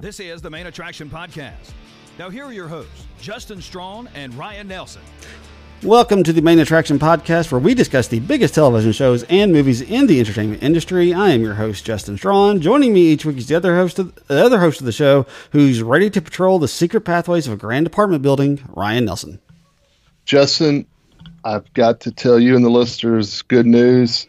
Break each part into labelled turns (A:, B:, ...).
A: This is the Main Attraction Podcast. Now, here are your hosts, Justin Strawn and Ryan Nelson.
B: Welcome to the Main Attraction Podcast, where we discuss the biggest television shows and movies in the entertainment industry. I am your host, Justin Strawn. Joining me each week is the other host of the other host of the show, who's ready to patrol the secret pathways of a grand apartment building, Ryan Nelson.
C: Justin, I've got to tell you and the listeners good news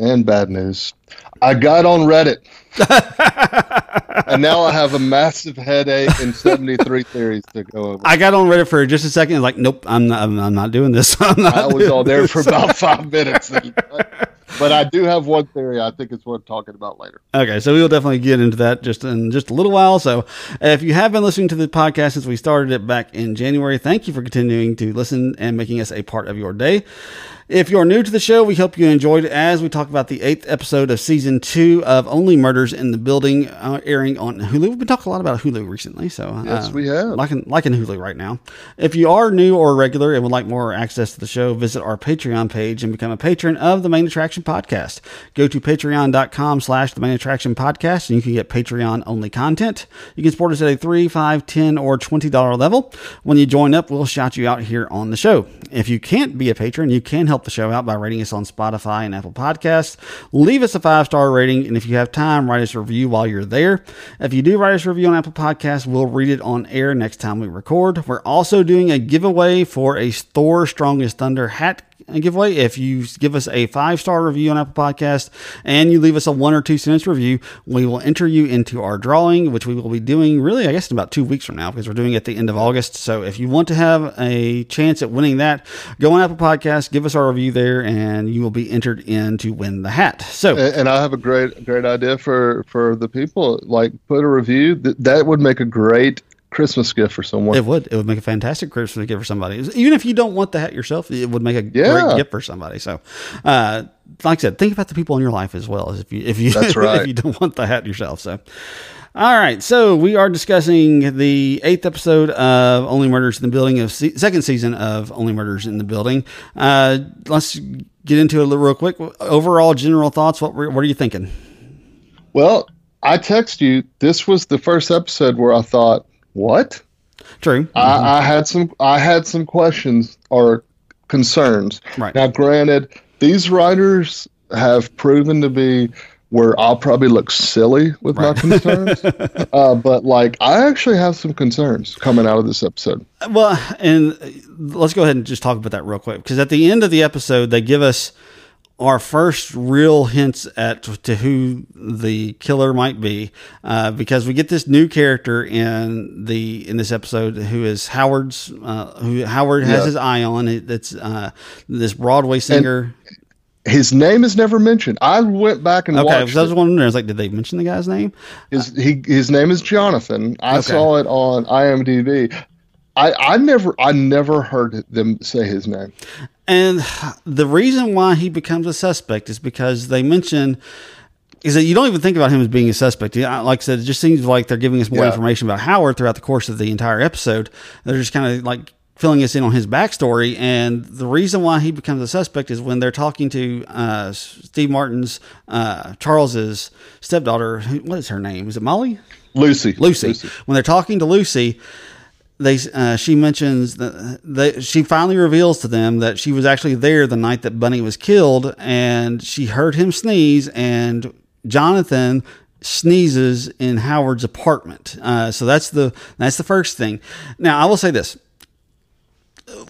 C: and bad news. I got on Reddit. and now I have a massive headache and 73 theories to go over.
B: I got on Reddit for just a second. Like, nope, I'm not, I'm, I'm not doing this. Not
C: i was all there for about five minutes. but I do have one theory. I think it's worth talking about later.
B: Okay, so we will definitely get into that just in just a little while. So, if you have been listening to the podcast since we started it back in January, thank you for continuing to listen and making us a part of your day. If you're new to the show, we hope you enjoyed it as we talk about the eighth episode of season two of Only Murders in the Building, uh, airing on Hulu. We've been talking a lot about Hulu recently, so uh,
C: yes, we have
B: liking liking Hulu right now. If you are new or regular and would like more access to the show, visit our Patreon page and become a patron of the Main Attraction Podcast. Go to patreon.com/slash the Main Attraction Podcast, and you can get Patreon only content. You can support us at a three, five, ten, or twenty dollar level. When you join up, we'll shout you out here on the show. If you can't be a patron, you can help help the show out by rating us on Spotify and Apple Podcasts. Leave us a five star rating, and if you have time, write us a review while you're there. If you do write us a review on Apple Podcasts, we'll read it on air next time we record. We're also doing a giveaway for a Thor Strongest Thunder hat giveaway. If you give us a five star review on Apple Podcast and you leave us a one or two sentence review, we will enter you into our drawing, which we will be doing really, I guess, in about two weeks from now because we're doing it at the end of August. So if you want to have a chance at winning that, go on Apple Podcast, give us our review there, and you will be entered in to win the hat. So,
C: and I have a great, great idea for for the people. Like, put a review. That that would make a great Christmas gift for someone.
B: It would. It would make a fantastic Christmas gift for somebody. Even if you don't want the hat yourself, it would make a yeah. great gift for somebody. So, uh, like I said, think about the people in your life as well as if you if you
C: That's right.
B: if you don't want the hat yourself. So. All right, so we are discussing the eighth episode of Only Murders in the Building of se- second season of Only Murders in the Building. Uh, let's get into it real quick. Overall, general thoughts. What what are you thinking?
C: Well, I text you. This was the first episode where I thought, what?
B: True.
C: I, mm-hmm. I had some I had some questions or concerns.
B: Right.
C: Now, granted, these writers have proven to be where I'll probably look silly with right. my concerns. uh, but like, I actually have some concerns coming out of this episode.
B: Well, and let's go ahead and just talk about that real quick because at the end of the episode, they give us our first real hints at to who the killer might be, uh, because we get this new character in the in this episode who is Howard's uh, who Howard has yeah. his eye on. It's uh, this Broadway singer.
C: And his name is never mentioned. I went back and
B: okay,
C: watched.
B: Okay, I was wondering. I was like, did they mention the guy's name?
C: His he his name is Jonathan. I okay. saw it on IMDb. I, I never I never heard them say his name.
B: And the reason why he becomes a suspect is because they mention is that you don't even think about him as being a suspect. Like I said, it just seems like they're giving us more yeah. information about Howard throughout the course of the entire episode. They're just kind of like filling us in on his backstory. And the reason why he becomes a suspect is when they're talking to uh, Steve Martin's uh, Charles's stepdaughter. What is her name? Is it Molly?
C: Lucy.
B: Lucy. Lucy. When they're talking to Lucy, they uh, she mentions that they, she finally reveals to them that she was actually there the night that Bunny was killed, and she heard him sneeze, and Jonathan sneezes in Howard's apartment. Uh, so that's the that's the first thing. Now I will say this: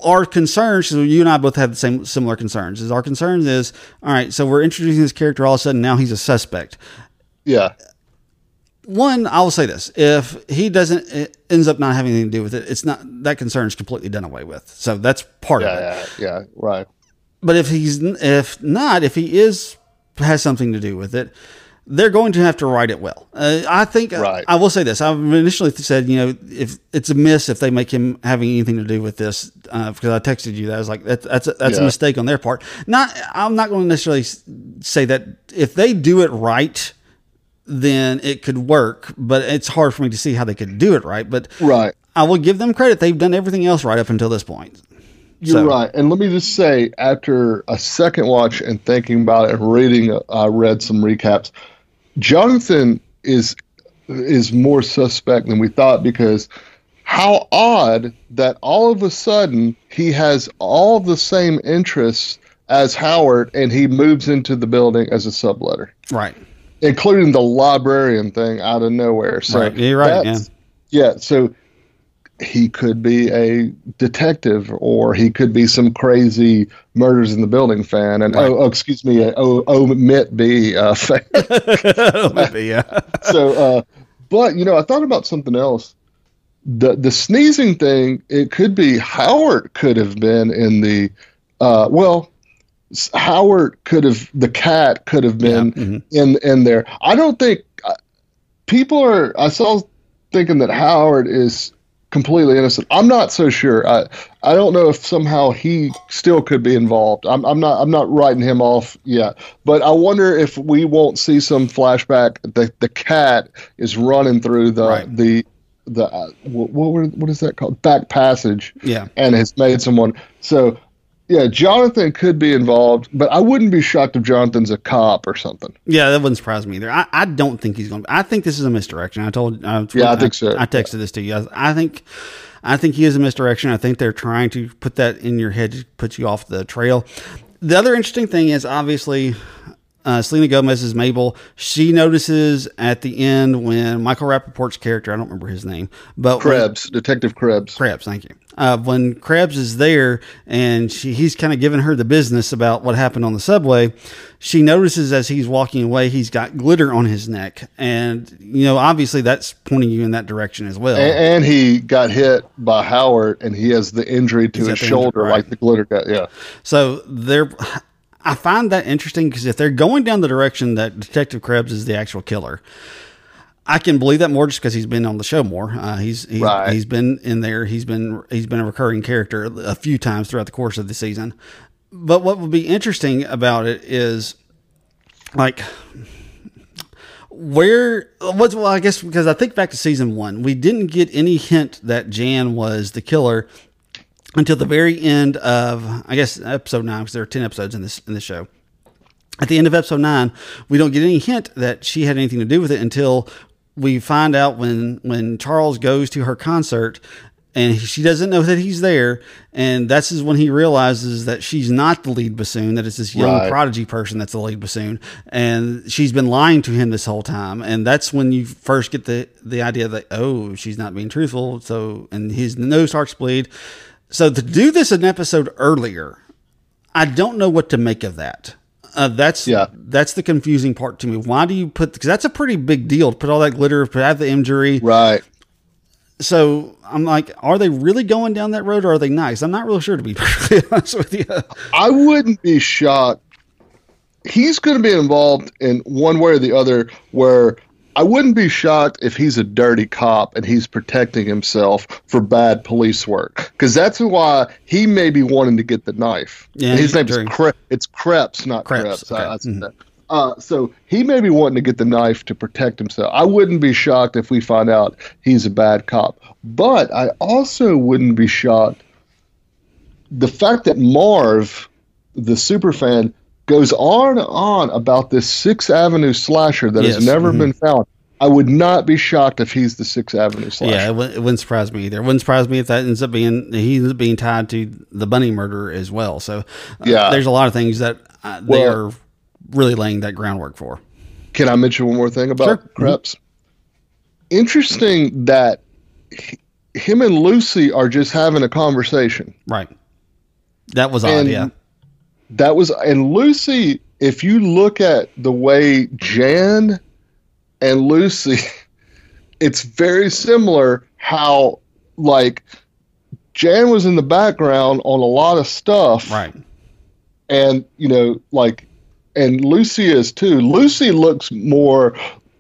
B: our concerns, so you and I both have the same similar concerns. Is our concerns is all right. So we're introducing this character all of a sudden now he's a suspect.
C: Yeah
B: one, I will say this: if he doesn't, it ends up not having anything to do with it, it's not that concern is completely done away with. So that's part
C: yeah,
B: of
C: it. Yeah, yeah, right.
B: But if he's if not, if he is has something to do with it, they're going to have to write it well. Uh, I think
C: right.
B: I, I, will say this. I've initially said, you know, if it's a miss if they make him having anything to do with this, uh, because I texted you that I was like, that, that's a, that's yeah. a mistake on their part. Not, I'm not going to necessarily say that if they do it right then it could work. But it's hard for me to see how they could do it right. But
C: right,
B: I will give them credit; they've done everything else right up until this point.
C: You're so. right. And let me just say, after a second watch and thinking about it and reading, I read some recaps. Jonathan is is more suspect than we thought because how odd that all of a sudden he has all the same interests as Howard and he moves into the building as a subletter,
B: Right.
C: Including the librarian thing out of nowhere. So
B: Right. You're right. Yeah.
C: yeah, so he could be a detective or he could be some crazy murders in the building fan and oh, oh excuse me uh, oh, omit be uh, fan.
B: Yeah.
C: so uh but you know i thought about something else the the sneezing thing it could be howard could have been in the uh well howard could have the cat could have been
B: mhm.
C: in in there. I don't think uh, people are i saw thinking that howard is completely innocent. I'm not so sure. I i don't know if somehow he still could be involved. I'm, I'm not i'm not writing him off yet. But i wonder if we won't see some flashback the the cat is running through the
B: Right.
C: the the uh, what what, were- what is that called? Back passage.
B: Yeah.
C: and has made someone so yeah jonathan could be involved but i wouldn't be shocked if jonathan's a cop or something
B: Yeah, that wouldn't surprise me either. I, I don't think he's going to. I think this is a misdirection. I told. I,
C: Yeah, I think so.
B: I, texted this to you. I, I think. I think he is a misdirection. I think they're trying to put that in your head to put you off the trail. The other interesting thing is obviously uh, Selena Gomez is Mabel. She notices at the end when Michael Rappaport's character, I don't remember his name, but when-
C: krebs detective krebs
B: Krebs, thank you. Uh, when Krebs is there and she, he's kind of giving her the business about what happened on the subway, she notices as he's walking away, he's got glitter on his neck. And, you know, obviously that's pointing you in that direction as well.
C: and, and he got hit by howard and he has the injury to his shoulder
B: injury, right.
C: like the glitter guy yeah
B: So they're, I find that interesting because if they're going down the direction that Detective Krebs is the actual killer, I can believe that more just because he's been on the show more. Uh, he's he's,
C: Right.
B: he's been in there. He's been he's been a recurring character a few times throughout the course of the season. But what would be interesting about it is like where what's well I guess because I think back to season one, we didn't get any hint that Jan was the killer until the very end of I guess episode nine because there are ten episodes in this in this show. At the end of episode nine, we don't get any hint that she had anything to do with it until we find out when when Charles goes to her concert and she doesn't know that he's there, and that's is when he realizes that she's not the lead bassoon, that it's this young
C: Right.
B: prodigy person that's the lead bassoon, and she's been lying to him this whole time, and that's when you first get the the idea that oh she's not being truthful, so and his nose starts to bleed. So to do this an episode earlier, I don't know what to make of that. Uh, that's
C: Yeah.
B: that's the confusing part to me. Why do you put because that's a pretty big deal to put all that glitter, to have the injury.
C: right
B: So I'm like, are they really going down that road or are they nice? I'm not real sure to be perfectly honest with you.
C: I wouldn't be shocked. He's going to be involved in one way or the other. Where I wouldn't be shocked if he's a dirty cop and he's protecting himself for bad police work. Because that's why he may be wanting to get the knife.
B: Yeah,
C: his name is. Kre- it's Krebs, not
B: Krebs,
C: Krebs.
B: Okay.
C: I said that. Uh, so he may be wanting to get the knife to protect himself. I wouldn't be shocked if we find out he's a bad cop. But I also wouldn't be shocked the fact that Marv, the super fan, goes on and on about this Sixth Avenue slasher that
B: Yes,
C: has never
B: mhm.
C: been found. I would not be shocked if he's the Sixth Avenue slasher.
B: Yeah, it, wou- it wouldn't surprise me either. It wouldn't surprise me if that ends up being he ends up being tied to the bunny murder as well. So uh,
C: Yeah.
B: there's a lot of things that uh, they
C: Well-
B: are really laying that groundwork for.
C: Can I mention one more thing about
B: Sure. Mm-hmm.
C: Krebs? Interesting that h- him and Lucy are just having a conversation.
B: Right. That was odd.
C: And
B: yeah.
C: That was and Lucy. If you look at the way Jan and Lucy, it's very similar. How like Jan was in the background on a lot of stuff,
B: Right.
C: and you know like and lucy is too lucy looks more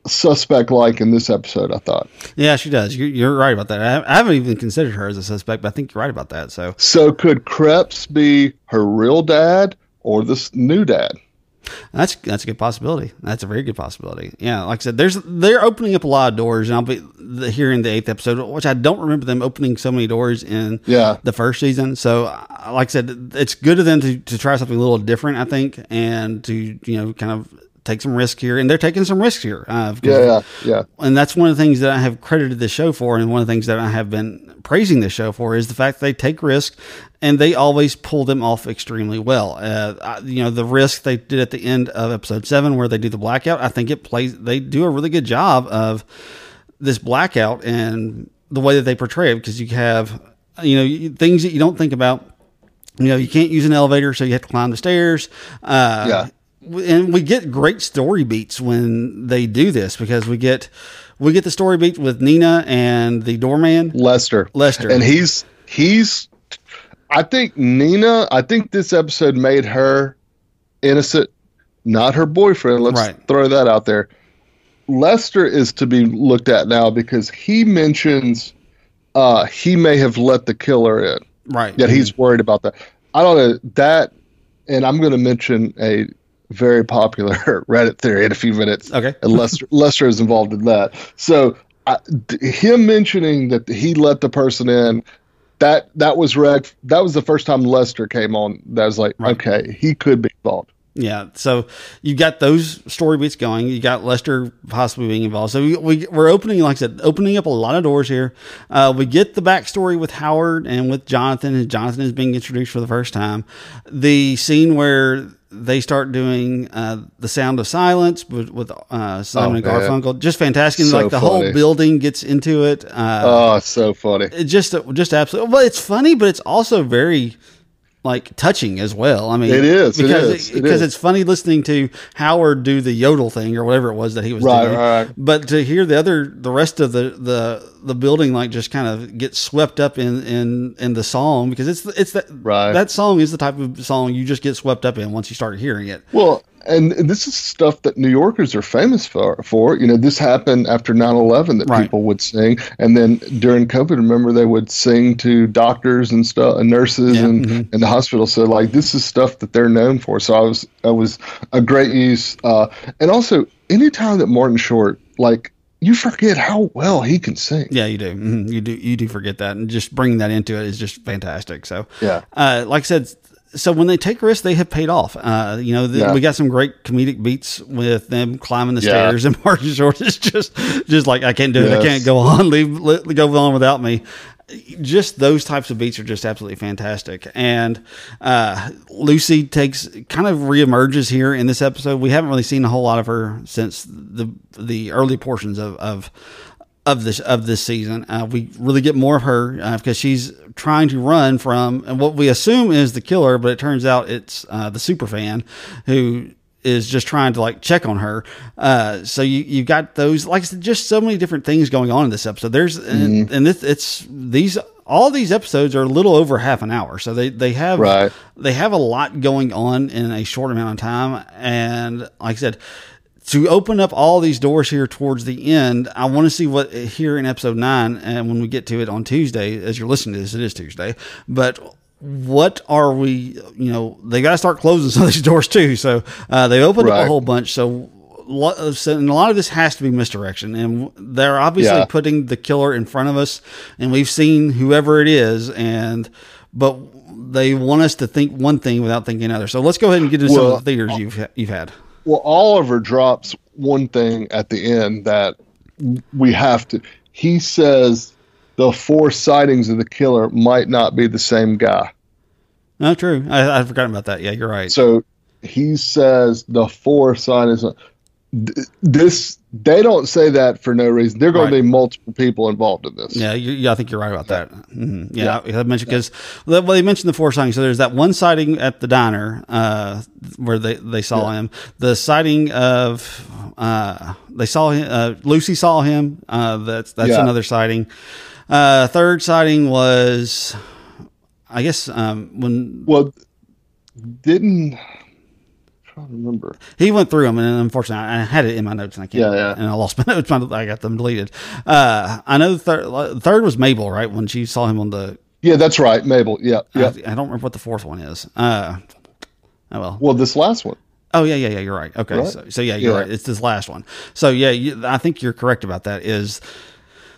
C: suspect like in this episode i thought
B: Yeah, she does. You're, you're right about that. I, I haven't even considered her as a suspect, but I think you're right about that. So
C: so could krebs be her real dad or this new dad
B: That's that's a good possibility. That's a very good possibility. Yeah, like I said, there's they're opening up a lot of doors, and I'll be the, here in the eighth episode, which I don't remember them opening so many doors in
C: Yeah.
B: the first season. So, like I said, it's good of them to, to try something a little different, I think, and to you know kind of take some risk here, and they're taking some risks here. Uh,
C: Yeah, yeah, yeah.
B: and that's one of the things that I have credited this show for, and one of the things that I have been praising this show for is the fact that they take risks and they always pull them off extremely well. Uh, I- you know, the risk they did at the end of episode seven, where they do the blackout, I think it plays. They do a really good job of this blackout and the way that they portray it because you have you know things that you don't think about. You know, you can't use an elevator, so you have to climb the stairs. Uh,
C: Yeah.
B: and we get great story beats when they do this because we get we get the story beat with Nina and the doorman.
C: Lester.
B: Lester.
C: And he's he's I think Nina, I think this episode made her innocent, not her boyfriend. Let's
B: Right.
C: throw that out there. Lester is to be looked at now because he mentions uh he may have let the killer in.
B: Right.
C: That he's worried about that. I don't know that and I'm gonna mention a very popular Reddit theory in a few minutes.
B: Okay.
C: And Lester Lester is involved in that. So I, d- him mentioning that he let the person in, that that was red. That was the first time Lester came on. That was like, okay, he could be involved.
B: Yeah, so you got those story beats going. You got Lester possibly being involved. So we, we we're opening, like I said, opening up a lot of doors here. Uh, we get the backstory with Howard and with Jonathan, and Jonathan is being introduced for the first time. The scene where they start doing uh, the sound of silence with, with uh, Simon
C: Oh,
B: and. Garfunkel, just fantastic. And,
C: So
B: like the whole building gets into it. Uh,
C: Oh, so funny.
B: it just just absolutely well it's funny but it's also very like touching as well i mean
C: It is,
B: because
C: is, it
B: because
C: is.
B: it's funny listening to howard do the yodel thing or whatever it was that he was
C: Right,
B: doing
C: right.
B: but to hear the other the rest of the the the building like just kind of get swept up in in in the song because it's it's that
C: Right.
B: that song is the type of song you just get swept up in once you start hearing it
C: Well, and this is stuff that New Yorkers are famous for. For you know, this happened after 9/11 that
B: Right.
C: people would sing, and then during COVID, remember they would sing to doctors and stuff, and nurses,
B: Yeah,
C: and
B: mhm.
C: in the hospital. So like, this is stuff that they're known for. So I was, I was a great use, uh, and also anytime that Martin Short, like, you forget how well he can sing.
B: Yeah, you do. Mhm. You do. You do forget that, and just bringing that into it is just fantastic. So,
C: Yeah.
B: uh, like I said, so when they take risks, they have paid off. Uh, you know, the,
C: Yeah.
B: we got some great comedic beats with them climbing the
C: Yeah.
B: stairs, and Martin Short is just, just like I can't do it. I can't go on. Leave, let, go on without me. Just those types of beats are just absolutely fantastic. And uh, Lucy takes kind of reemerges here in this episode. We haven't really seen a whole lot of her since the the early portions of of of this of this season. Uh, we really get more of her uh, because she's trying to run from and what we assume is the killer, but it turns out it's uh, the super fan who is just trying to like check on her. Uh, so you you got those like just so many different things going on in this episode. There's and, and this, it's these all these episodes are a little over half an hour, so they they have
C: Right.
B: they have a lot going on in a short amount of time. And like I said, to open up all these doors here towards the end, I want to see what uh, here in episode nine, and when we get to it on Tuesday, as you're listening to this, it is Tuesday, but what are we, you know, they got to start closing some of these doors too. So uh, they opened up a whole bunch. Uh, so, and a lot of this has to be misdirection, and they're obviously
C: Yeah.
B: putting the killer in front of us, and we've seen whoever it is, and but they want us to think one thing without thinking another. So let's go ahead and get into some
C: Well,
B: of the theaters uh, you've you've had.
C: Well, Oliver drops one thing at the end that we have to. He says the four sightings of the killer might not be the same guy.
B: No, true. I, I've forgotten about that. Yeah, you're right.
C: So he says the four sightings. th- This they don't say that for no reason. They're going
B: Right.
C: to be multiple people involved in this.
B: Yeah, you, yeah, I think you're right about that. hmm Yeah, I mentioned because well, they mentioned the four sightings. So there's that one sighting at the diner uh, where they, they saw him. The sighting of uh, they saw him. Uh, Lucy saw him. Uh, that's that's
C: Yeah.
B: another sighting. Uh, third sighting was, I guess, um, when
C: Well, didn't. Trying to remember.
B: he went through them, and unfortunately, I had it in my notes, and I can't.
C: Yeah, yeah.
B: And I lost my notes. I got them deleted. Uh, I know the third, third was Mabel, right? When she saw him on the
C: Yeah, that's right, Mabel. Yeah, yeah.
B: I, I don't remember what the fourth one is. Uh, oh well.
C: well, this last one.
B: Oh yeah, yeah, yeah. You're right. Okay,
C: Right?
B: so, so yeah, you're
C: Yeah.
B: right. It's this last one. So yeah, you, I think you're correct about that. Is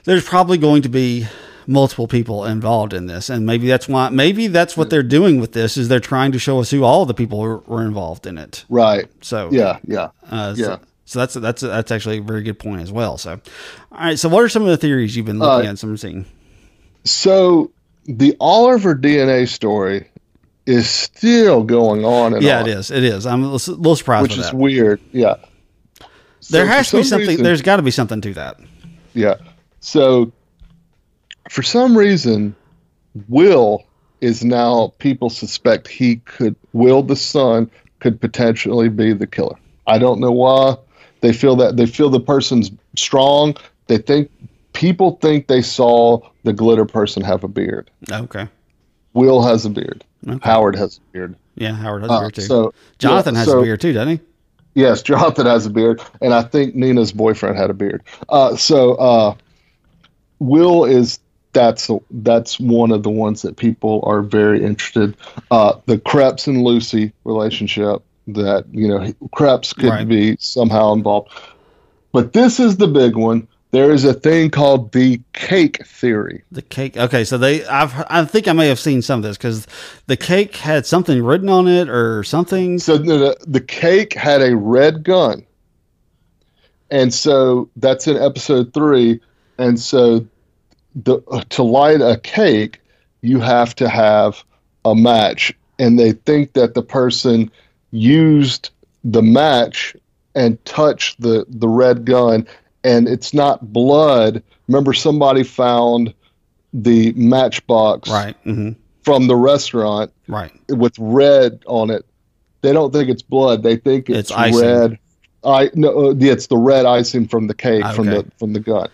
B: there's probably going to be multiple people involved in this, and maybe that's why. Maybe that's what they're doing with this is they're trying to show us who all the people were, were involved in it.
C: Right.
B: So
C: Yeah. Yeah.
B: uh,
C: Yeah.
B: So, so that's that's that's actually a very good point as well. So, all right. So, what are some of the theories you've been looking
C: Uh,
B: at? Some seeing.
C: So the Oliver DNA story is still going on and
B: Yeah,
C: on,
B: it is. It is. I'm a little, surprised
C: which is
B: that.
C: weird. Yeah. So
B: there has to be something.
C: reason-
B: there's got to be something to that.
C: Yeah. So for some reason, Will is now people suspect he could Will the son could potentially be the killer. I don't know why. They feel that they feel the person's strong. They think people think they saw the glitter person have a beard.
B: Okay.
C: Will has a beard.
B: Okay.
C: Howard has a beard.
B: Yeah, Howard has a
C: Uh,
B: beard too.
C: so
B: Jonathan
C: yeah,
B: has
C: so-
B: a beard too, doesn't he?
C: Yes, Jonathan has a beard, and I think Nina's boyfriend had a beard. Uh, so uh, Will is that's that's one of the ones that people are very interested. Uh, the Krebs and Lucy relationship that you know Krebs could
B: Right.
C: be somehow involved, but this is the big one. There is a thing called the cake theory.
B: The cake. Okay, so they. I've. I think I may have seen some of this because the cake had something written on it or something.
C: So the, the cake had a red gun. And so that's in episode three. And so the to light a cake, you have to have a match. And they think that the person used the match and touched the, the red gun. And it's not blood. Remember, somebody found the matchbox
B: Right. hmm
C: from the restaurant
B: Right.
C: with red on it. They don't think it's blood. They think it's,
B: It's
C: red. I no, uh, it's the red icing from the cake from the from the gun.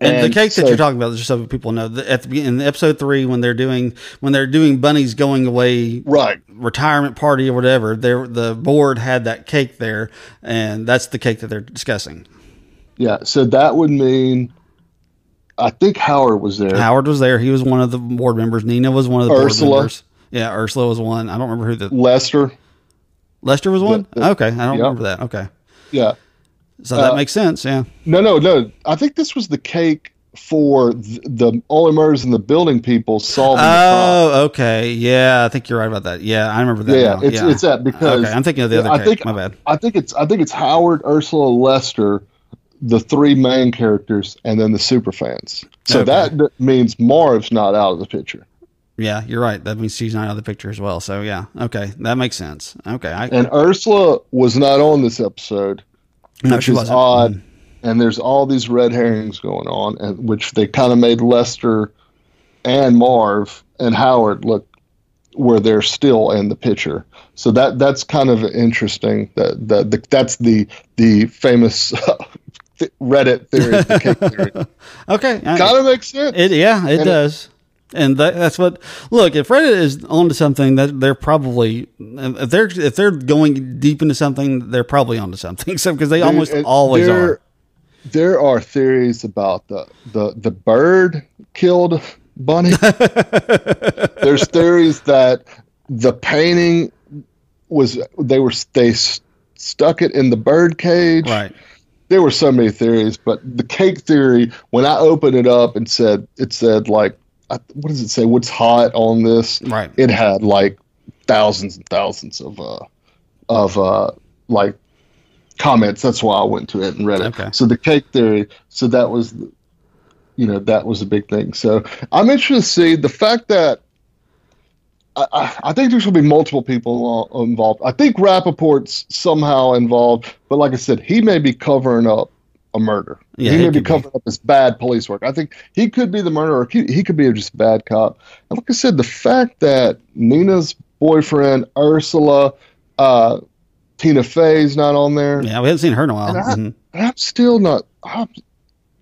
B: And, the cake that you're talking about, just so people know, at the in episode three, when they're doing when they're doing Bunny's going away
C: right?
B: retirement party or whatever, there the board had that cake there, and that's the cake that they're discussing.
C: Yeah, so that would mean, I think Howard was there.
B: Howard was there; he was one of the board members. Nina was one of the
C: Ursula.
B: board members. Yeah, Ursula was one. I don't remember who the
C: Lester.
B: Lester was one.
C: the-
B: okay, I don't
C: yeah.
B: remember that. Okay,
C: Yeah.
B: So that
C: Uh,
B: makes sense. Yeah.
C: No, no, no. I think this was the cake for th- the only murders in the building people solving the.
B: Oh, okay. Yeah, I think you're right about that. Yeah, I remember that.
C: Yeah,
B: now.
C: it's
B: yeah.
C: it's that because
B: Okay, I'm thinking of the other
C: I
B: cake.
C: think
B: My bad.
C: I think it's I think it's Howard, Ursula, Lester, the three main characters, and then the super fans. So
B: Okay.
C: that means Marv's not out of the picture,
B: Yeah, you're right. That means she's not out of the picture as well. So yeah, okay, that makes sense. Okay, I,
C: and Ursula was not on this episode,
B: no,
C: which
B: she
C: is odd. Mm. And there's all these red herrings going on, and which they kind of made Lester and Marv and Howard look where they're still in the picture. So that that's kind of interesting. That that the, that's the the famous Reddit theory, the theory.
B: Okay,
C: kind of makes sense.
B: It yeah, it
C: And it-
B: does. And that, that's what look, if Reddit is onto something that they're probably if they're if they're going deep into something, they're probably onto something. So because they almost always
C: there,
B: are.
C: There are theories about the the the bird killed Bunny. There's theories that the painting was they were they stuck it in the bird cage.
B: Right.
C: There were so many theories, but the cake theory. When I opened it up and said it said like what does it say? What's hot on this?
B: Right.
C: It had like thousands and thousands of uh of uh like comments. That's why I went to it and read it.
B: Okay.
C: So the cake theory. So that was, you know, that was a big thing. So I'm interested to see the fact that. I, I, think there's going to be multiple people involved. I think Rappaport's somehow involved, but like I said, he may be covering up a murder.
B: Yeah,
C: he may be covering up his bad police work. I think he could be the murderer. He, he could be just a bad cop. And like I said, the fact that Nina's boyfriend Ursula, uh, Tina Fey's not on there.
B: Yeah, we haven't seen her in a while.
C: And I-
B: Mhm.
C: I'm still not. I'm,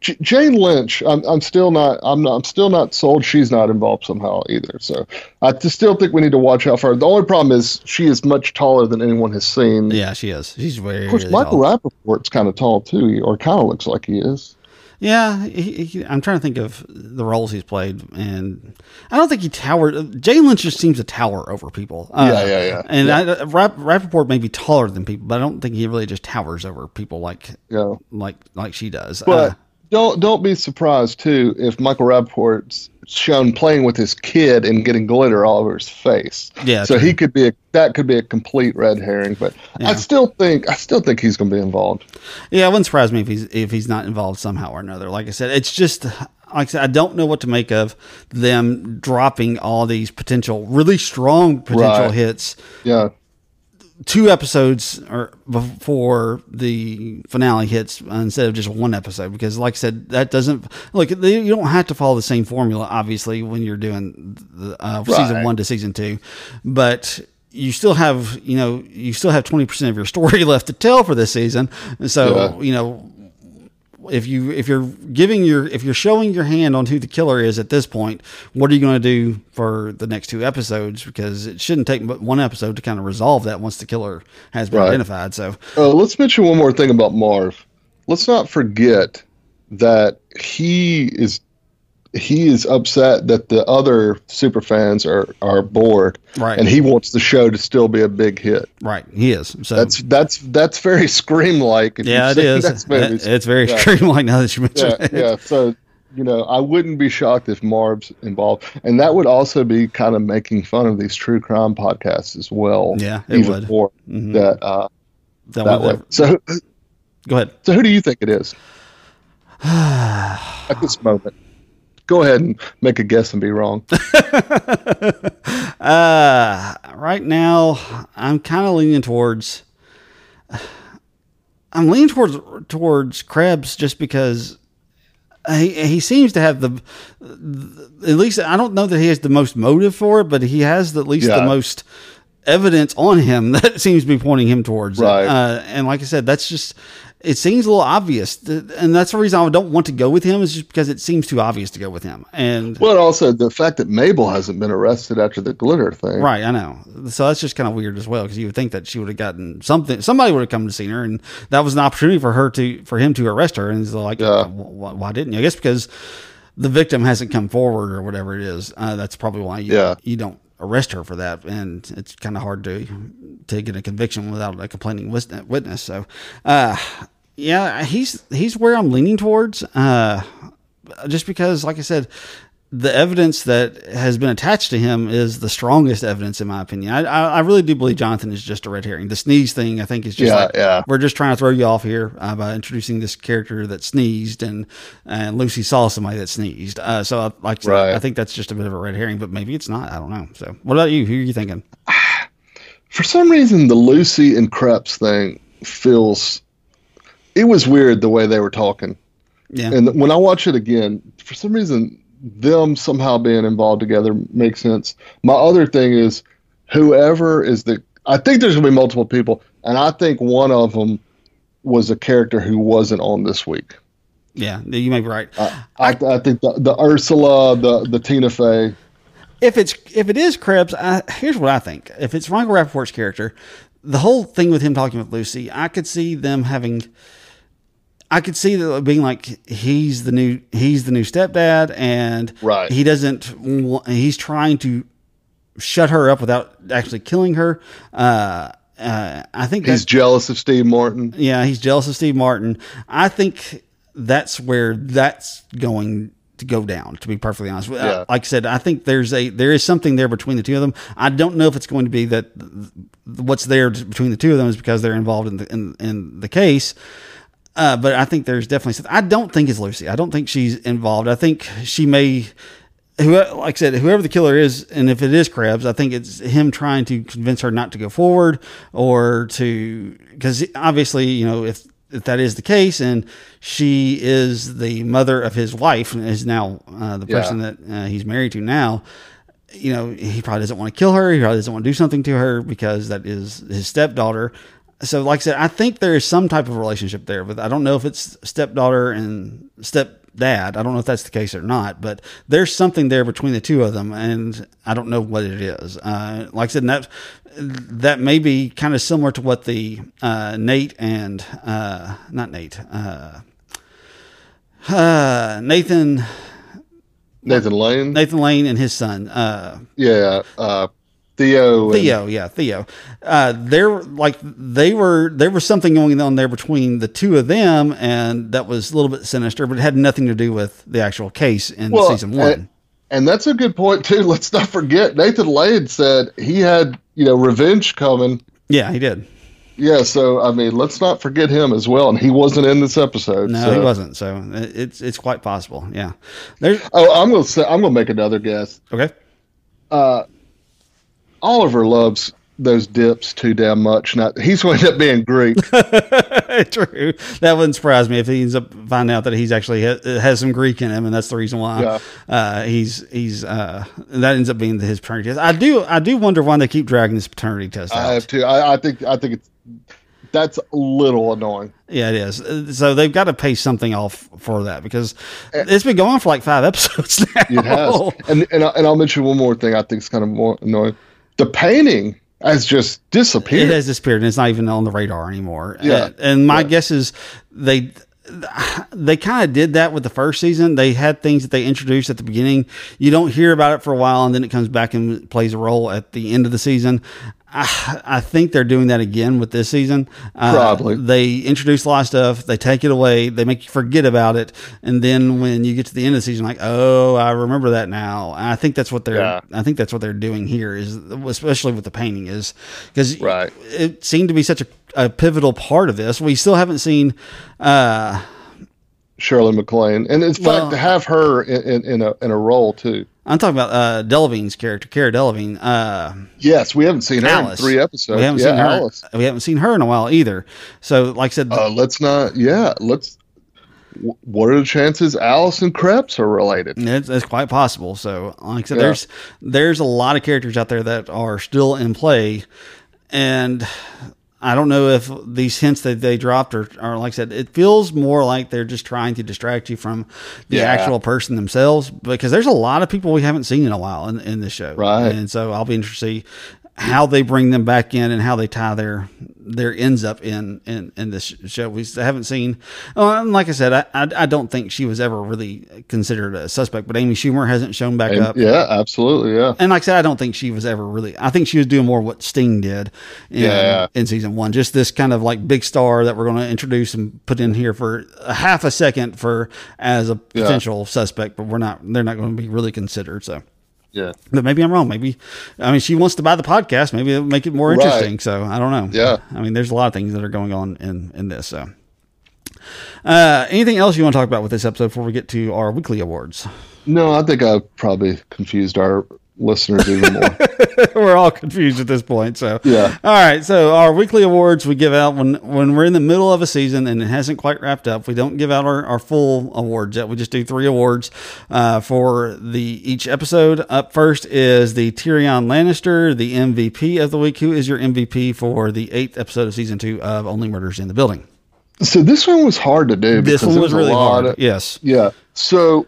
C: J- Jane Lynch. I'm, I'm still not. I'm not. I'm still not sold. She's not involved somehow either. So I just still think we need to watch out for her. The only problem is she is much taller than anyone has seen.
B: Yeah, she is. She's very.
C: Of course,
B: really
C: Michael
B: tall.
C: Rappaport's kind of tall too, or kind of looks like he is.
B: Yeah, he, he, I'm trying to think of the roles he's played, and I don't think he towered. Jane Lynch just seems to tower over people. Uh,
C: Yeah, yeah, yeah.
B: And I, Rapp, Rappaport may be taller than people, but I don't think he really just towers over people like
C: Yeah.
B: like like she does.
C: But
B: Uh,
C: don't don't be surprised too if Michael Rappaport's shown playing with his kid and getting glitter all over his face.
B: Yeah,
C: So
B: true.
C: he could be a that could be a complete red herring, but
B: Yeah.
C: I still think I still think he's going to be involved.
B: Yeah, it wouldn't surprise me if he's if he's not involved somehow or another. Like I said, it's just like I said, I don't know what to make of them dropping all these potential, really strong potential
C: Right.
B: hits
C: Yeah.
B: Two episodes or before the finale hits instead of just one episode because like i said that doesn't look you don't have to follow the same formula obviously when you're doing the uh, season one to season two but you still have you know you still have 20% of your story left to tell for this season and so
C: Yeah.
B: you know if you if you're giving your if you're showing your hand on who the killer is at this point, what are you going to do for the next two episodes? Because it shouldn't take but one episode to kind of resolve that once the killer has been
C: Right.
B: identified. So
C: Uh, let's mention one more thing about Marv. Let's not forget that he is he is upset that the other super fans are are bored,
B: Right.
C: And he wants the show to still be a big hit.
B: right, he is. So
C: That's that's that's very scream like.
B: yeah, it is. It- It's very
C: Yeah.
B: extreme. Like now that you mention
C: yeah,
B: it.
C: yeah. So you know, I wouldn't be shocked if Marv's involved, and that would also be kind of making fun of these true crime podcasts as well.
B: Yeah, it
C: even
B: would. Mm-hmm.
C: more that uh,
B: That
C: that way. So,
B: Go ahead.
C: so who do you think it is at this moment? Go ahead and make a guess and be wrong.
B: Uh, right now, I'm kind of leaning towards. I'm leaning towards towards Krebs just because he he seems to have the, at least I don't know that he has the most motive for it, but he has at least the most evidence on him that seems to be pointing him towards it.
C: Right.
B: Uh, and like I said, that's just it seems a little obvious, and that's the reason I don't want to go with him is just because it seems too obvious to go with him. And
C: Well, also the fact that Mabel hasn't been arrested after the glitter thing.
B: Right, I know. So that's just kind of weird as well because you would think that she would have gotten something. Somebody would have come to see her, and that was an opportunity for her to for him to arrest her. And he's like,
C: Yeah.
B: why, why didn't you? I guess because the victim hasn't come forward or whatever it is. Uh, that's probably why you
C: Yeah.
B: you don't arrest her for that, and it's kind of hard to to get a conviction without a complaining witness. So, uh, yeah, he's he's where I'm leaning towards. Uh, just because, like I said, the evidence that has been attached to him is the strongest evidence, in my opinion. I, I, really do believe Jonathan is just a red herring. The sneeze thing, I think, is just
C: Yeah,
B: like
C: yeah.
B: we're just trying to throw you off here uh, by introducing this character that sneezed, and and Lucy saw somebody that sneezed. Uh, so, I, like I
C: Right.
B: I think that's just a bit of a red herring, but maybe it's not. I don't know. So, what about you? Who are you thinking?
C: For some reason, the Lucy and Krebs thing feels. It was weird the way they were talking.
B: Yeah,
C: And when I watch it again, for some reason, them somehow being involved together makes sense. My other thing is whoever is the. I think there's going to be multiple people, and I think one of them was a character who wasn't on this week.
B: yeah, you may be right.
C: I, I, I think the, the Ursula, the the Tina Fey.
B: if it's if it is Krebs, I, here's what I think. If it's Michael Rappaport's character, the whole thing with him talking with Lucy, I could see them having. I could see that being like he's the new he's the new stepdad, and
C: Right.
B: he doesn't. He's trying to shut her up without actually killing her. Uh, uh, I think
C: He's jealous of Steve Martin.
B: yeah, he's jealous of Steve Martin. I think that's where that's going to go down. To be perfectly honest, Uh,
C: Yeah.
B: like I said, I think there's a there is something there between the two of them. I don't know if it's going to be that what's there between the two of them is because they're involved in the in, in the case. Uh, but I think there's definitely something. I don't think it's Lucy. I don't think she's involved. I think she may, who, like I said, whoever the killer is, and if it is Krebs, I think it's him trying to convince her not to go forward or to, because obviously, you know, if if that is the case, and she is the mother of his wife, and is now uh, the
C: Yeah.
B: person that uh, he's married to now, you know, he probably doesn't want to kill her. He probably doesn't want to do something to her because that is his stepdaughter. So, like I said, I think there is some type of relationship there, but I don't know if it's stepdaughter and stepdad. I don't know if that's the case or not, but there's something there between the two of them, and I don't know what it is. Uh, like I said, that that may be kind of similar to what the uh, Nate and uh, not Nate, uh, uh, Nathan
C: Nathan Lane.
B: Nathan Lane and his son. Uh,
C: yeah. Uh, Theo. and-
B: Theo, yeah, Theo. Uh, there, like they were, there was something going on there between the two of them, and that was a little bit sinister, but it had nothing to do with the actual case in
C: Well,
B: season one.
C: and- And that's a good point too. Let's not forget Nathan Lane said he had you know revenge coming.
B: yeah, he did.
C: Yeah, so I mean, let's not forget him as well. And he wasn't in this episode.
B: No,
C: so-
B: he wasn't. So it's it's quite possible. Yeah. There's
C: Oh, I'm gonna say I'm gonna make another guess.
B: okay.
C: Oliver loves those dips too damn much. Now he's going to end up being Greek.
B: True. That wouldn't surprise me if he ends up finding out that he's actually ha- has some Greek in him, and that's the reason why
C: Yeah.
B: uh, he's he's uh, that ends up being his paternity test. I do I do wonder why they keep dragging this paternity test out.
C: I have to. I, I think. I think it's that's a little annoying.
B: Yeah, it is. So they've got to pay something off for that because it's been going on for like five episodes now.
C: It has. and and, I, and I'll mention one more thing. I think is kind of more annoying. The painting has just disappeared.
B: It has disappeared and it's not even on the radar anymore.
C: Yeah.
B: And, and my
C: Yeah.
B: guess is they they kind of did that with the first season. They had things that they introduced at the beginning. You don't hear about it for a while, and then it comes back and plays a role at the end of the season. I, I think they're doing that again with this season. Uh,
C: Probably.
B: they introduce a lot of stuff, they take it away, they make you forget about it, and then when you get to the end of the season, like, oh, I remember that now. And I think that's what they're.
C: Yeah.
B: I think that's what they're doing here is, especially with the painting, is because
C: Right.
B: it seemed to be such a, a pivotal part of this. We still haven't seen. Uh,
C: Shirley MacLaine, and in fact,
B: Well-
C: to have her in, in, in a in a role too.
B: I'm talking about uh, character, Cara Delevingne. Uh,
C: Yes, we haven't seen her
B: Alice.
C: in three episodes.
B: We haven't
C: yeah,
B: seen her.
C: Alice.
B: We haven't seen her in a while either. So, like I said,
C: Uh, let's not. Yeah, let's. What are the chances Alice and Krebs are related?
B: It's, it's quite possible. So, like I said,
C: Yeah.
B: there's there's a lot of characters out there that are still in play, and I don't know if these hints that they dropped are, are like I said. It feels more like they're just trying to distract you from the
C: Yeah.
B: actual person themselves, because there's a lot of people we haven't seen in a while in, in this show,
C: Right.
B: And so I'll be interested to see how they bring them back in and how they tie their their ends up in in, in this show. We haven't seen. Oh, like I said, I, I I don't think she was ever really considered a suspect, but Amy Schumer hasn't shown back
C: And-
B: up.
C: yeah, absolutely. Yeah,
B: And like I said, I don't think she was ever really. I think she was doing more what Sting did in,
C: Yeah.
B: in season one. Just this kind of like big star that we're going to introduce and put in here for a half a second for as a
C: Yeah.
B: potential suspect, but we're not. They're not going to be really considered. So.
C: Yeah,
B: But maybe I'm wrong. Maybe, I mean, she wants to buy the podcast. Maybe it'll make it more
C: Right.
B: interesting. So I don't know.
C: Yeah.
B: I mean, there's a lot of things that are going on in in this. So, uh, anything else you want to talk about with this episode before we get to our weekly awards?
C: No, I think I probably confused our listeners even more.
B: we're all confused at this point. So
C: Yeah.
B: All right. So our weekly awards we give out when when we're in the middle of a season and it hasn't quite wrapped up. We don't give out our, our full awards yet. We just do three awards uh, for the each episode. Up first is the Tyrion Lannister, the MVP of the week. Who is your MVP for the eighth episode of season two of Only Murders in the Building?
C: so this one was hard to do.
B: This one was
C: a
B: really hard.
C: of-
B: yes.
C: Yeah. So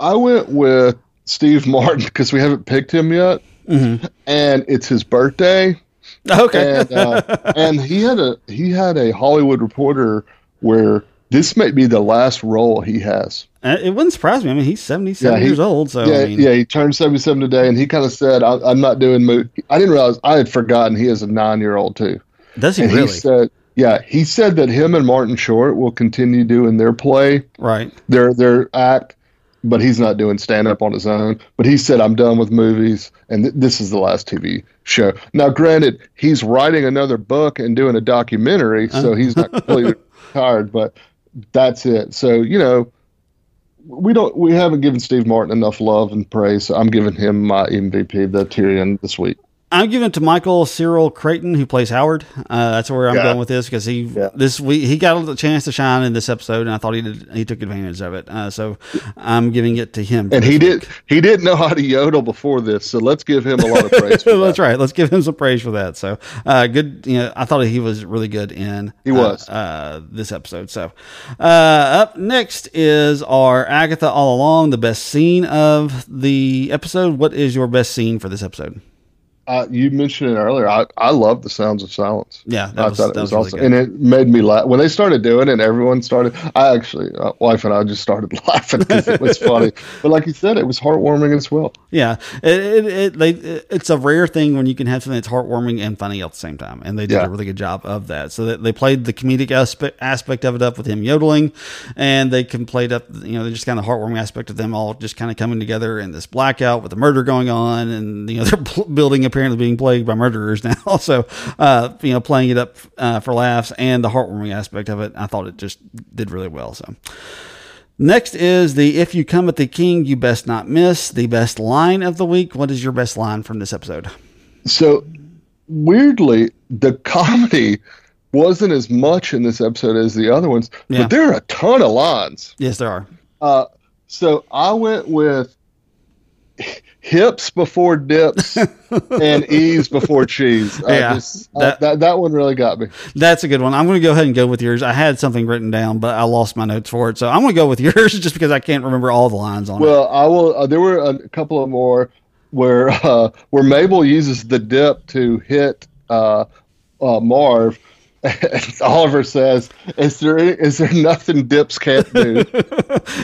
C: I went with Steve Martin because we haven't picked him yet,
B: Mm-hmm.
C: and it's his birthday,
B: Okay.
C: and uh, and he had a he had a Hollywood Reporter where this may be the last role he has.
B: Uh, it wouldn't surprise me. I mean, he's seventy-seven
C: Yeah, he-
B: years old. So
C: yeah,
B: I mean,
C: yeah, he turned seventy seven today, and he kind of said, I, "I'm not doing movie." I didn't realize I had forgotten he is a nine year old too.
B: does he
C: And
B: really?
C: he said, "Yeah, he said that him and Martin Short will continue doing their play,
B: right.
C: their their act, but he's not doing stand up on his own. But he said, I'm done with movies, and th- this is the last TV show. Now, granted, he's writing another book and doing a documentary, uh-huh. so he's not completely retired, but that's it. So, you know, we don't we haven't given Steve Martin enough love and praise, so I'm giving him my MVP, the Tyrion, this week.
B: I'm giving it to Michael Cyril Creighton, who plays Howard. Uh, that's where I'm
C: Yeah.
B: going with this because he
C: Yeah.
B: this week he got a chance to shine in this episode, and I thought he did. He took advantage of it. Uh, so I'm giving it to him.
C: And he did he didn't know how to yodel before this, so let's give him a lot of praise. For
B: That's
C: that.
B: right. Let's give him some praise for that. So, uh, good. You know, I thought he was really good in.
C: He was.
B: uh, uh, this episode. So, uh, up next is our Agatha all along. The best scene of the episode. What is your best scene for this episode?
C: Uh, you mentioned it earlier. I, I love the sounds of silence.
B: Yeah,
C: I
B: was,
C: thought it was,
B: really
C: awesome,
B: good.
C: and it made me laugh when they started doing it. and Everyone started. I actually, uh, wife and I just started laughing because it was funny. But like you said, it was heartwarming as well.
B: Yeah, it, it, it they it's a rare thing when you can have something that's heartwarming and funny at the same time, and they did
C: Yeah.
B: a really good job of that. So that they played the comedic aspect aspect of it up with him yodeling, and they can play it up, you know, they just kind of heartwarming aspect of them all just kind of coming together in this blackout with the murder going on, and you know they're building apparently being plagued by murderers now. So, uh, you know, playing it up uh, for laughs and the heartwarming aspect of it, I thought it just did really well. So. Next is the If You Come at the King, You Best Not Miss, the best line of the week. What is your best line from this episode?
C: So weirdly, the comedy wasn't as much in this episode as the other ones,
B: Yeah.
C: but there are a ton of lines.
B: Yes, there are.
C: Uh, so I went with hips before dips and ease before cheese. I
B: Yeah,
C: just, I-
B: that-
C: that, that one really got me.
B: That's a good one. I'm going to go ahead and go with yours. I had something written down, but I lost my notes for it. So I'm going to go with yours just because I can't remember all the lines on it.
C: Well, I will. Uh, there were a couple of more where uh, where Mabel uses the dip to hit uh, uh, Marv. Oliver says, "Is there is there nothing dips can't do?"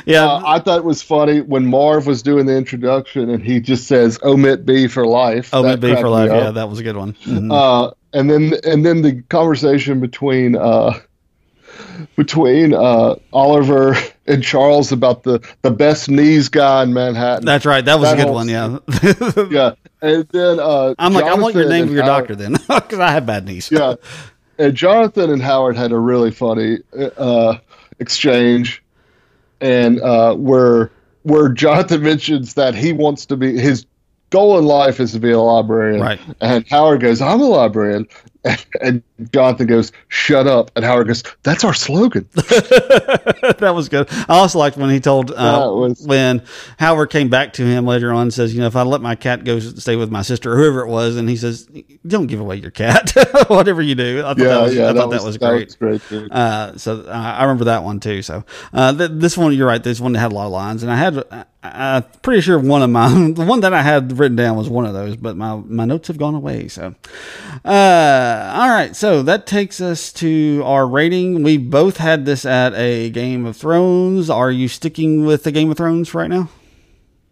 B: Yeah,
C: Uh, I thought it was funny when Marv was doing the introduction and he just says "omit B for life." That
B: B for life. Yeah, that was a good one. Mhm.
C: Uh, and then and then the conversation between uh, between uh, Oliver and Charles about the the best knees guy in Manhattan.
B: That's right. That was
C: that
B: a good one. Yeah.
C: yeah, and then uh,
B: I'm like, I want your name of your doctor then, because I have bad knees.
C: Yeah, and Jonathan and Howard had a really funny uh, exchange, and uh, where where Jonathan mentions that he wants to be his goal in life is to be a librarian,
B: Right.
C: And Howard goes, "I'm a librarian," and Jonathan goes, "Shut up," and Howard goes, "That's our slogan."
B: that was good. I also liked when he told uh,
C: was-
B: when Howard came back to him later on and says, you know, if I let my cat go stay with my sister or whoever it was, and he says, don't give away your cat, whatever you do. I thought
C: yeah,
B: that was,
C: yeah,
B: I thought that was, great.
C: was great too.
B: Uh, so uh, I remember that one too. So uh, th- this one, you're right. This one had a lot of lines, and I had, I, I'm pretty sure one of my the one that I had written down was one of those, but my my notes have gone away. So, uh, all right. So that takes us to our rating. We both had this at a Game of Thrones. Are you sticking with the Game of Thrones right now?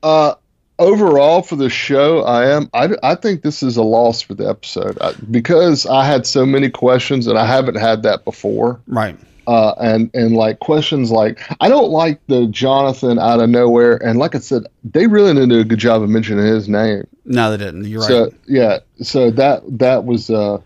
C: Uh, overall for the show, I am. I, I think this is a loss for the episode I, because I had so many questions and I haven't had that before.
B: Right.
C: Uh, and and like questions like I don't like the Jonathan out of nowhere. And like I said, they really didn't do a good job of mentioning his name.
B: No, they didn't. You're right.
C: So yeah, so that that was uh,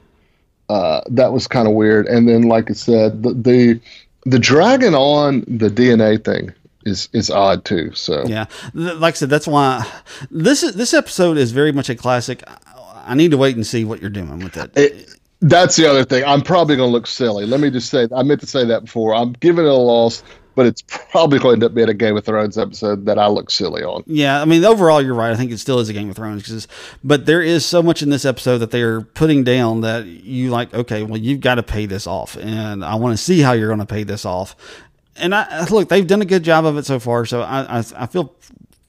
C: uh, that was kind of weird. And then like I said, the, the the dragging on the DNA thing is is odd too. So
B: Yeah, like I said, that's why this is this episode is very much a classic. I- need to wait and see what you're doing with it.
C: It, that's the other thing. I'm probably going to look silly. Let me just say, I meant to say that before. I'm giving it a loss, but it's probably going to end up being a Game of Thrones episode that I look silly on.
B: Yeah, I mean, overall, you're right. I think it still is a Game of Thrones, but there is so much in this episode that they are putting down that you like. Okay, well, you've got to pay this off, and I want to see how you're going to pay this off. And I look, they've done a good job of it so far, so I, I, I feel.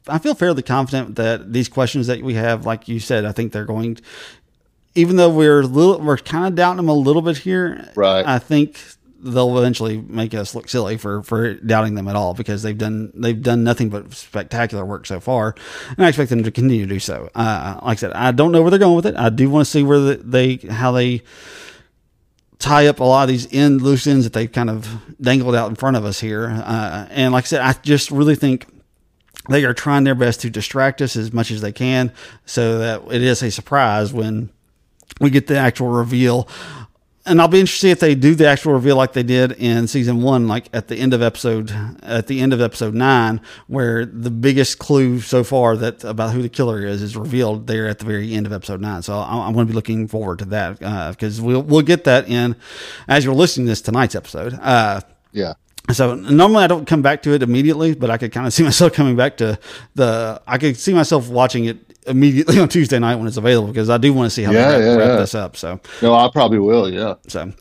B: I feel fairly confident that these questions that we have, like you said, I think they're going. Even though we're a little, we're kind of doubting them a little bit here.
C: Right.
B: I think they'll eventually make us look silly for for doubting them at all because they've done they've done nothing but spectacular work so far, and I expect them to continue to do so. Uh, like I said, I don't know where they're going with it. I do want to see where the, they how they tie up a lot of these end loose ends that they've kind of dangled out in front of us here. Uh, and like I said, I just really think they are trying their best to distract us as much as they can so that it is a surprise when we get the actual reveal. And I'll be interested if they do the actual reveal like they did in season one, like at the end of episode at the end of episode nine, where the biggest clue so far that about who the killer is is revealed there at the very end of episode nine. So I'm, I'm going to be looking forward to that because we'll we'll get that in as you're listening to this tonight's episode. Uh,
C: Yeah.
B: so normally I don't come back to it immediately, but I could kind of see myself coming back to the. I could see myself watching it immediately on Tuesday night when it's available because I do want to see how
C: Yeah,
B: they wrap,
C: yeah,
B: wrap
C: yeah.
B: this up. So,
C: No, I probably will. Yeah.
B: so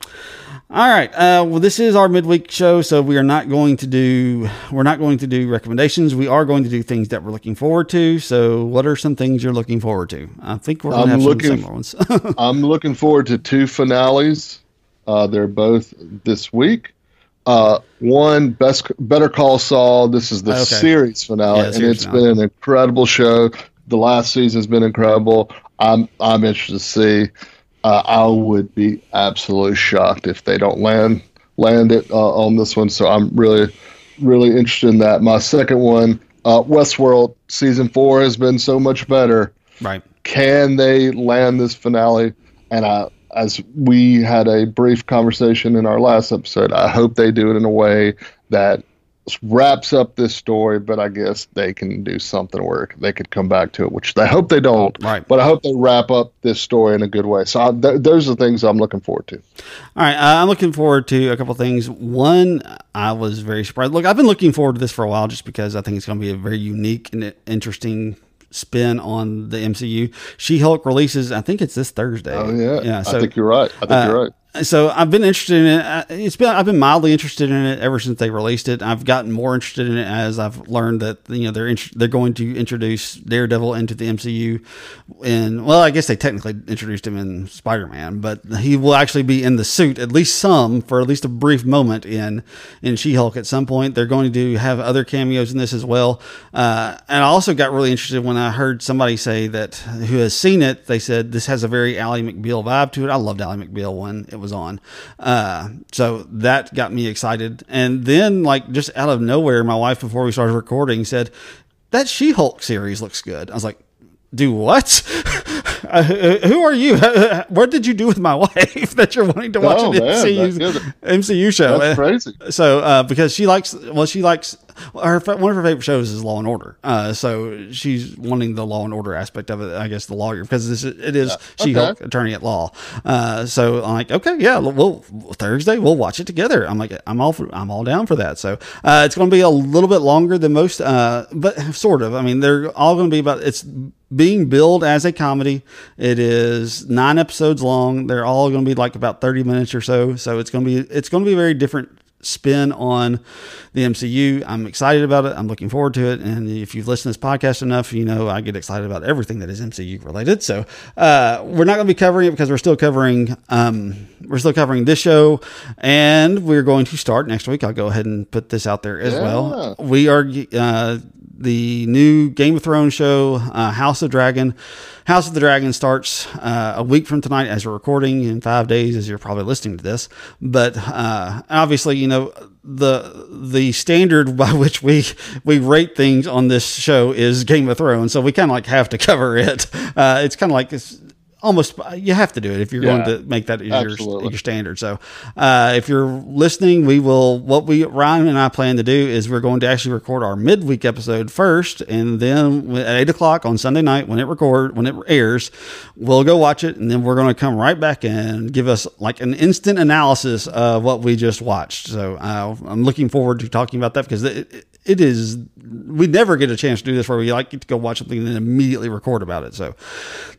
B: All right. Uh, well, this is our midweek show, so we are not going to do we're not going to do recommendations. We are going to do things that we're looking forward to. So, what are some things you're looking forward to? I think we're going to
C: I'm
B: have
C: looking-
B: some similar ones.
C: I'm looking forward to two finales. Uh, they're both this week. Uh, one, best, Better Call Saul. This is the
B: Okay.
C: series finale,
B: Yeah,
C: and
B: series
C: it's
B: finale.
C: been an incredible show. The last season's been incredible. I'm I'm interested to see. Uh, I would be absolutely shocked if they don't land land it uh, on this one. So I'm really really interested in that. My second one, uh, Westworld season four has been so much better
B: right.
C: can they land this finale? And I, as we had a brief conversation in our last episode, I hope they do it in a way that wraps up this story. But I guess they can do something where they could come back to it, which I hope they don't.
B: Right.
C: But I hope they wrap up this story in a good way. So I, th- those are things I'm looking forward to.
B: All right, uh, I'm looking forward to a couple of things. One, I was very surprised. Look, I've been looking forward to this for a while, just because I think it's going to be a very unique and interesting spin on the MCU. She-Hulk releases, I think it's this Thursday.
C: Oh yeah,
B: yeah. So
C: I think you're right. I think
B: uh,
C: you're right.
B: So I've been interested in it. It's been I've been mildly interested in it ever since they released it. I've gotten more interested in it as I've learned that you know they're they're going to introduce Daredevil into the MCU. And well, I guess they technically introduced him in Spider Man, but he will actually be in the suit at least some for at least a brief moment in in She Hulk at some point. They're going to have other cameos in this as well. Uh, and I also got really interested when I heard somebody say that who has seen it. They said this has a very Ally McBeal vibe to it. I loved Ally McBeal when it on, uh, so that got me excited. And then, like just out of nowhere, my wife before we started recording said that She Hulk series looks good. I was like. Do what? Uh, who are you? What did you do with my wife that you're wanting to watch
C: Oh,
B: an
C: man,
B: MCU. MCU show?
C: That's crazy.
B: So, uh, because she likes, well, she likes her one of her favorite shows is Law and Order. Uh, so she's wanting the Law and Order aspect of it. I guess the lawyer because this is, it is She Hulk attorney at law. Uh, so I'm like, okay, yeah, we'll Thursday we'll watch it together. I'm like, I'm all for, I'm all down for that. So uh, it's going to be a little bit longer than most, uh, but sort of. I mean, they're all going to be about it's being billed as a comedy. It is nine episodes long. They're all going to be like about 30 minutes or so. So it's going to be it's going to be a very different spin on the MCU. I'm excited about it. I'm looking forward to it. And if you've listened to this podcast enough, you know I get excited about everything that is MCU related. So uh, we're not going to be covering it because we're still covering um, we're still covering this show, and we're going to start next week. I'll go ahead and put this out there as well. We are uh, the new Game of Thrones show, uh, House of Dragon. House of the Dragon starts uh, a week from tonight as we're recording in five days as you're probably listening to this. But uh, obviously, you know, the the standard by which we we rate things on this show is Game of Thrones. So we kind of like have to cover it. Uh, it's kind of like almost you have to do it if you're
C: Yeah,
B: going to make that your, your standard. So uh, if you're listening, we will what we Ryan and I plan to do is we're going to actually record our midweek episode first, and then at eight o'clock on Sunday night when it record when it airs, we'll go watch it, and then we're going to come right back and give us like an instant analysis of what we just watched. So uh, I'm looking forward to talking about that because it, it is we never get a chance to do this where we like get to go watch something and then immediately record about it. So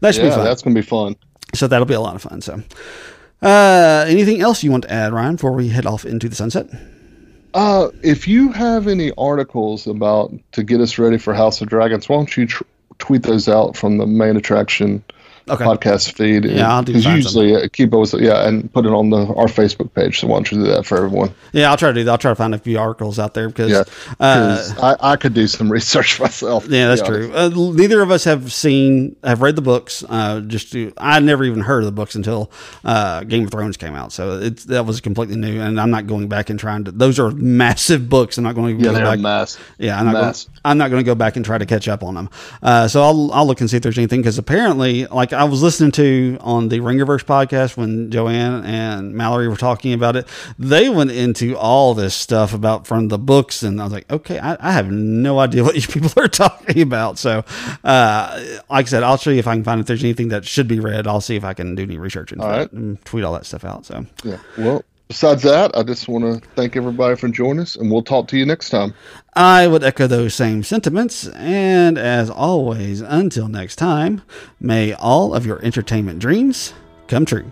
B: that should be fun.
C: that's gonna be fun.
B: So that'll be a lot of fun. So, uh, anything else you want to add, Ryan, before we head off into the sunset?
C: Uh, if you have any articles about to get us ready for House of Dragons, why don't you tr- tweet those out from the main attraction
B: Okay.
C: podcast feed?
B: Yeah, I'll do
C: Because usually uh, keep us, yeah, and put it on the our Facebook page. So why don't you do that for everyone?
B: Yeah, I'll try to do that. I'll try to find a few articles out there because,
C: Yeah,
B: uh,
C: I, I could do some research myself.
B: yeah, that's true. Uh, neither of us have seen, have read the books. Uh, just to, I never even heard of the books until uh, Game of Thrones came out. So it's that was completely new, and I'm not going back and trying to. Those are massive books. I'm not going to
C: Yeah,
B: go
C: they're
B: back.
C: a mess.
B: Yeah, I'm not, going, I'm not going to go back and try to catch up on them. Uh, so I'll I'll look and see if there's anything because apparently, like I was listening to on the Ringerverse podcast when Joanna and Mallory were talking about it, they went into all this stuff about from the books, and I was like, okay, I, I have no idea what you people are talking about. So, uh, like I said, I'll show you if I can find if there's anything that should be read. I'll see if I can do any research it
C: right.
B: and tweet all that stuff out. So.
C: Yeah. Well, besides that, I just want to thank everybody for joining us, and we'll talk to you next time.
B: I would echo those same sentiments, and as always, until next time, may all of your entertainment dreams come true.